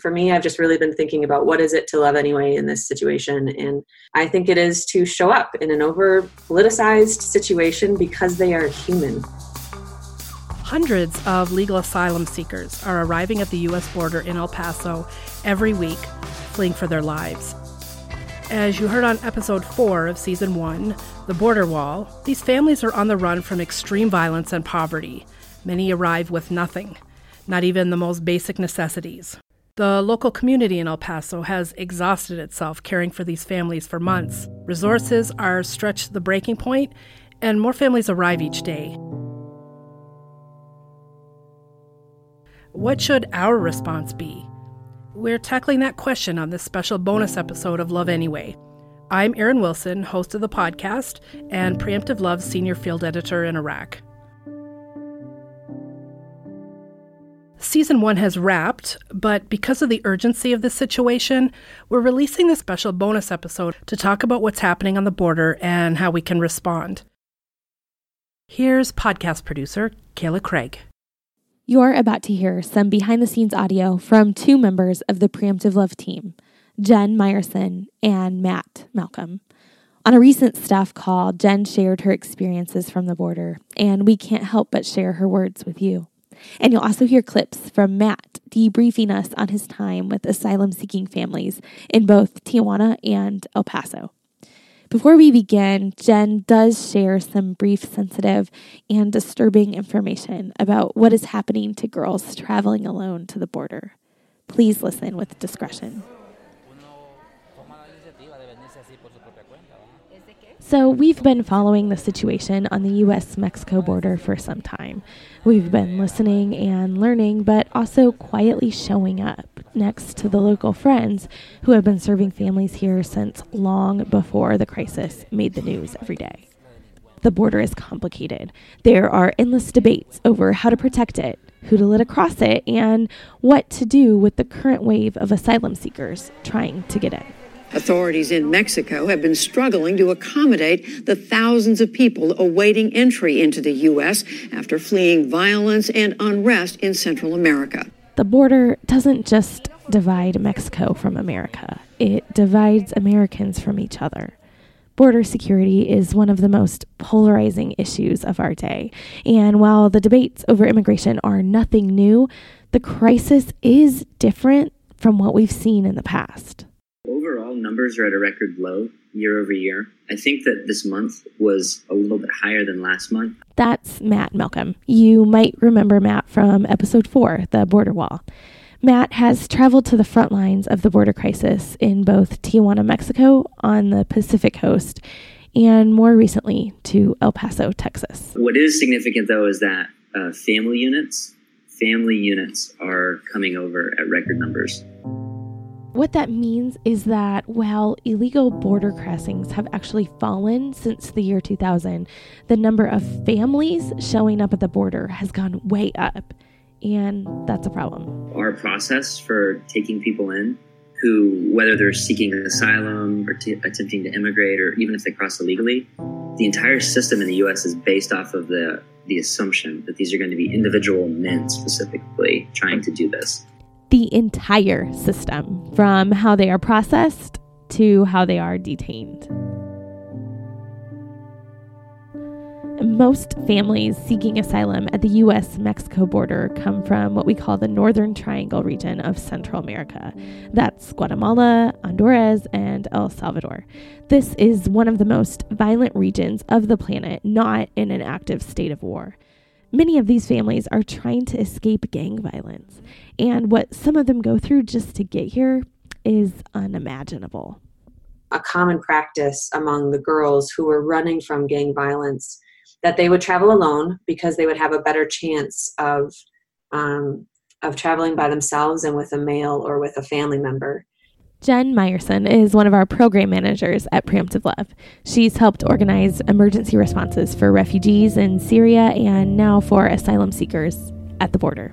For me, I've just really been thinking about what is it to love anyway in this situation. And I think it is to show up in an over politicized situation because they are human. Hundreds of legal asylum seekers are arriving at the U.S. border in El Paso every week, fleeing for their lives. As you heard on episode 4 of season 1, The Border Wall, these families are on the run from extreme violence and poverty. Many arrive with nothing, not even the most basic necessities. The local community in El Paso has exhausted itself caring for these families for months. Resources are stretched to the breaking point, and more families arrive each day. What should our response be? We're tackling that question on this special bonus episode of Love Anyway. I'm Erin Wilson, host of the podcast, and Preemptive Love's senior field editor in Iraq. Season one has wrapped, but because of the urgency of this situation, we're releasing this special bonus episode to talk about what's happening on the border and how we can respond. Here's podcast producer Kayla Craig. You're about to hear some behind the scenes audio from two members of the Preemptive Love team, Jen Meyerson and Matt Malcolm. On a recent staff call, Jen shared her experiences from the border, and we can't help but share her words with you. And you'll also hear clips from Matt debriefing us on his time with asylum seeking families in both Tijuana and El Paso. Before we begin, Jen does share some brief, sensitive, and disturbing information about what is happening to girls traveling alone to the border. Please listen with discretion. So, we've been following the situation on the US Mexico border for some time. We've been listening and learning, but also quietly showing up next to the local friends who have been serving families here since long before the crisis made the news every day. The border is complicated. There are endless debates over how to protect it, who to let across it, and what to do with the current wave of asylum seekers trying to get in. Authorities in Mexico have been struggling to accommodate the thousands of people awaiting entry into the U.S. after fleeing violence and unrest in Central America. The border doesn't just divide Mexico from America, it divides Americans from each other. Border security is one of the most polarizing issues of our day. And while the debates over immigration are nothing new, the crisis is different from what we've seen in the past numbers are at a record low year over year. I think that this month was a little bit higher than last month. That's Matt Malcolm. You might remember Matt from episode four, The Border Wall. Matt has traveled to the front lines of the border crisis in both Tijuana, Mexico, on the Pacific coast, and more recently to El Paso, Texas. What is significant, though, is that uh, family units, family units are coming over at record numbers. What that means is that while illegal border crossings have actually fallen since the year 2000, the number of families showing up at the border has gone way up. And that's a problem. Our process for taking people in who, whether they're seeking asylum or t- attempting to immigrate, or even if they cross illegally, the entire system in the U.S. is based off of the the assumption that these are going to be individual men specifically trying to do this the entire system from how they are processed to how they are detained. Most families seeking asylum at the US Mexico border come from what we call the Northern Triangle region of Central America. That's Guatemala, Honduras, and El Salvador. This is one of the most violent regions of the planet, not in an active state of war. Many of these families are trying to escape gang violence, and what some of them go through just to get here is unimaginable. A common practice among the girls who were running from gang violence that they would travel alone because they would have a better chance of um, of traveling by themselves and with a male or with a family member. Jen Meyerson is one of our program managers at Preemptive Love. She's helped organize emergency responses for refugees in Syria and now for asylum seekers at the border.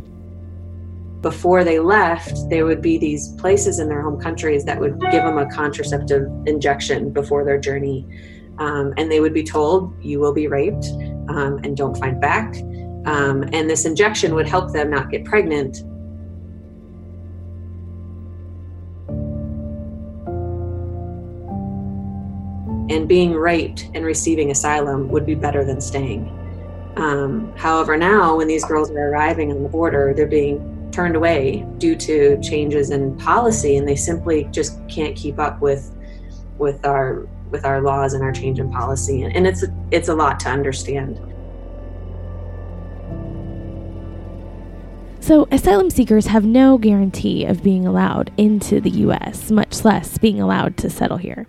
Before they left, there would be these places in their home countries that would give them a contraceptive injection before their journey. Um, and they would be told, You will be raped um, and don't fight back. Um, and this injection would help them not get pregnant and being raped and receiving asylum would be better than staying. Um, however, now when these girls are arriving on the border, they're being turned away due to changes in policy, and they simply just can't keep up with with our with our laws and our change in policy. And, and it's it's a lot to understand. So, asylum seekers have no guarantee of being allowed into the U.S., much less being allowed to settle here.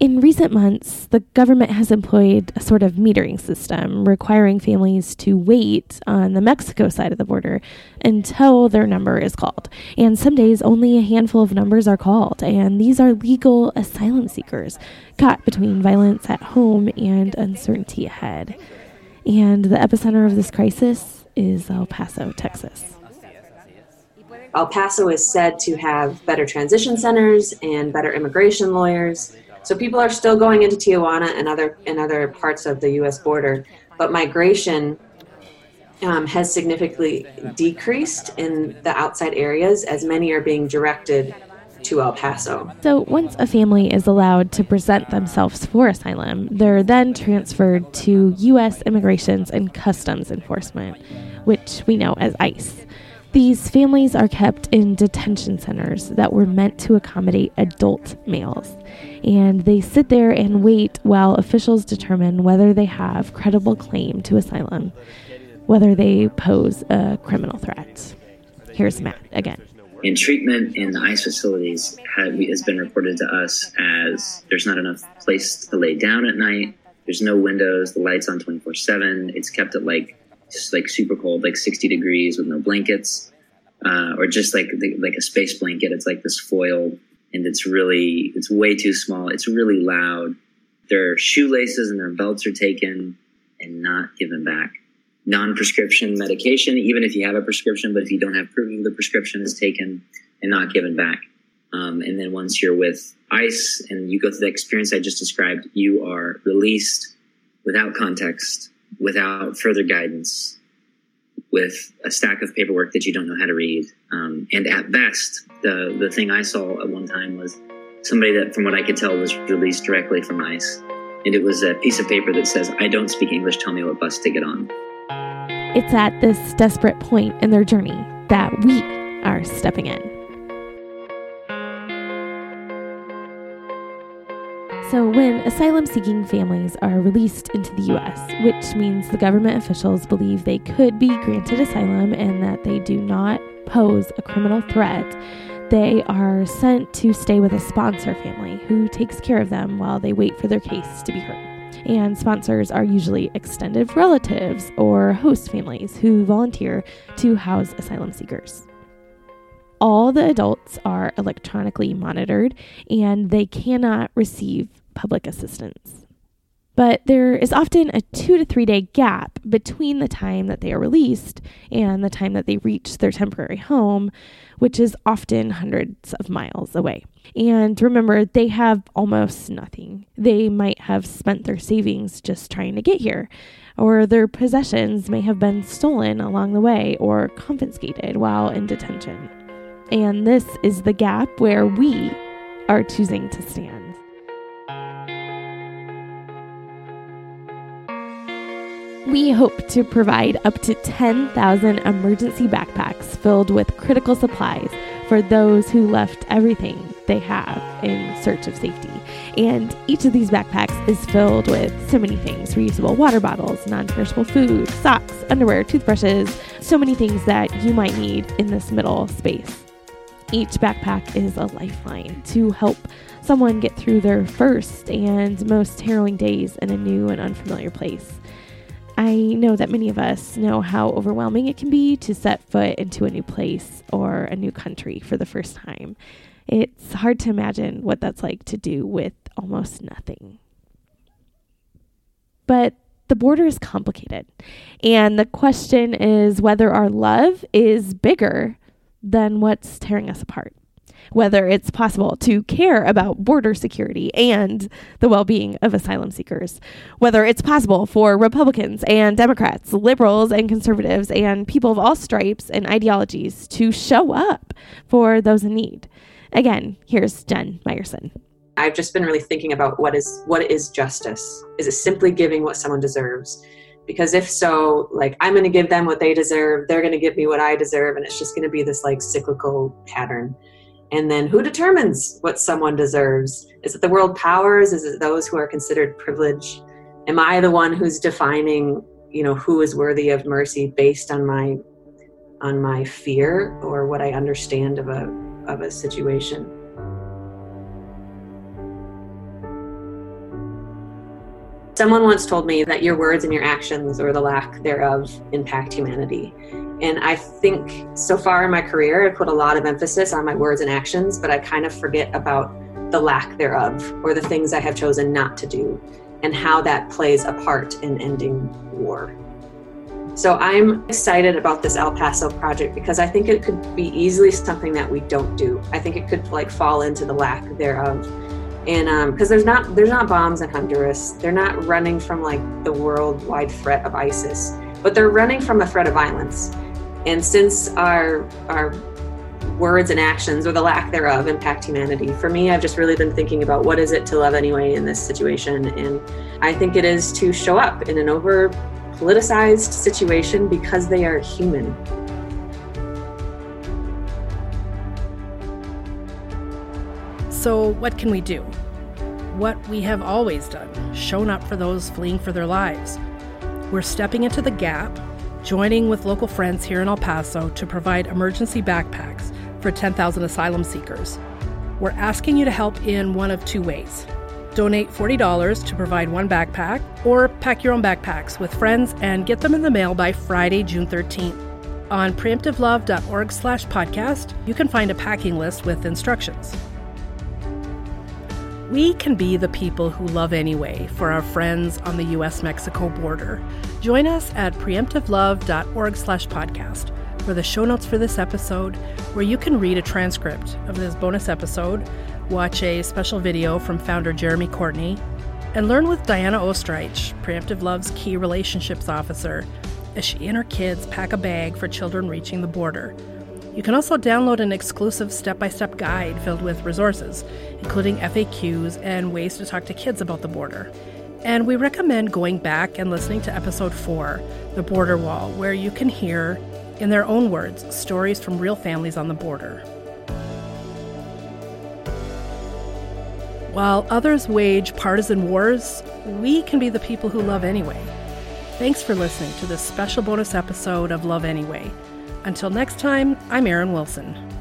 In recent months, the government has employed a sort of metering system requiring families to wait on the Mexico side of the border until their number is called. And some days, only a handful of numbers are called, and these are legal asylum seekers caught between violence at home and uncertainty ahead. And the epicenter of this crisis is El Paso, Texas. El Paso is said to have better transition centers and better immigration lawyers. So people are still going into Tijuana and other and other parts of the U.S. border, but migration um, has significantly decreased in the outside areas as many are being directed to El Paso. So, once a family is allowed to present themselves for asylum, they're then transferred to U.S. Immigrations and Customs Enforcement, which we know as ICE. These families are kept in detention centers that were meant to accommodate adult males. And they sit there and wait while officials determine whether they have credible claim to asylum, whether they pose a criminal threat. Here's Matt again. And treatment in the ICE facilities has been reported to us as there's not enough place to lay down at night. There's no windows. The lights on 24 7. It's kept at like just like super cold, like 60 degrees with no blankets, uh, or just like like a space blanket. It's like this foil, and it's really it's way too small. It's really loud. Their shoelaces and their belts are taken and not given back. Non-prescription medication, even if you have a prescription, but if you don't have proof of the prescription, is taken and not given back. Um, and then once you're with ICE and you go through the experience I just described, you are released without context without further guidance, with a stack of paperwork that you don't know how to read. Um, and at best, the, the thing I saw at one time was somebody that, from what I could tell, was released directly from ICE. And it was a piece of paper that says, I don't speak English, tell me what bus to get on. It's at this desperate point in their journey that we are stepping in. So, when asylum seeking families are released into the U.S., which means the government officials believe they could be granted asylum and that they do not pose a criminal threat, they are sent to stay with a sponsor family who takes care of them while they wait for their case to be heard. And sponsors are usually extended relatives or host families who volunteer to house asylum seekers all the adults are electronically monitored and they cannot receive public assistance. But there is often a two to three day gap between the time that they are released and the time that they reach their temporary home, which is often hundreds of miles away. And remember, they have almost nothing. They might have spent their savings just trying to get here, or their possessions may have been stolen along the way or confiscated while in detention. And this is the gap where we are choosing to stand. We hope to provide up to 10,000 emergency backpacks filled with critical supplies for those who left everything they have in search of safety. And each of these backpacks is filled with so many things reusable water bottles, non perishable food, socks, underwear, toothbrushes, so many things that you might need in this middle space. Each backpack is a lifeline to help someone get through their first and most harrowing days in a new and unfamiliar place. I know that many of us know how overwhelming it can be to set foot into a new place or a new country for the first time. It's hard to imagine what that's like to do with almost nothing. But the border is complicated. And the question is whether our love is bigger than what's tearing us apart whether it's possible to care about border security and the well being of asylum seekers, whether it's possible for Republicans and Democrats, liberals and conservatives, and people of all stripes and ideologies to show up for those in need. Again, here's Jen Meyerson. I've just been really thinking about what is what is justice? Is it simply giving what someone deserves? Because if so, like I'm going to give them what they deserve, they're going to give me what I deserve, and it's just going to be this like cyclical pattern. And then who determines what someone deserves? Is it the world powers? Is it those who are considered privileged? Am I the one who's defining, you know, who is worthy of mercy based on my on my fear or what I understand of a of a situation? Someone once told me that your words and your actions or the lack thereof impact humanity. And I think so far in my career, I put a lot of emphasis on my words and actions, but I kind of forget about the lack thereof or the things I have chosen not to do and how that plays a part in ending war. So I'm excited about this El Paso project because I think it could be easily something that we don't do. I think it could like fall into the lack thereof and because um, there's not there's not bombs in Honduras, they're not running from like the worldwide threat of ISIS, but they're running from a threat of violence. And since our our words and actions or the lack thereof impact humanity, for me, I've just really been thinking about what is it to love anyway in this situation, and I think it is to show up in an over politicized situation because they are human. So, what can we do? What we have always done shown up for those fleeing for their lives. We're stepping into the gap, joining with local friends here in El Paso to provide emergency backpacks for 10,000 asylum seekers. We're asking you to help in one of two ways. Donate $40 to provide one backpack, or pack your own backpacks with friends and get them in the mail by Friday, June 13th. On preemptivelove.org slash podcast, you can find a packing list with instructions. We can be the people who love anyway for our friends on the US-Mexico border. Join us at preemptivelove.org slash podcast for the show notes for this episode, where you can read a transcript of this bonus episode, watch a special video from founder Jeremy Courtney, and learn with Diana Oestreich, Preemptive Love's key relationships officer, as she and her kids pack a bag for children reaching the border. You can also download an exclusive step by step guide filled with resources, including FAQs and ways to talk to kids about the border. And we recommend going back and listening to episode 4, The Border Wall, where you can hear, in their own words, stories from real families on the border. While others wage partisan wars, we can be the people who love anyway. Thanks for listening to this special bonus episode of Love Anyway. Until next time, I'm Erin Wilson.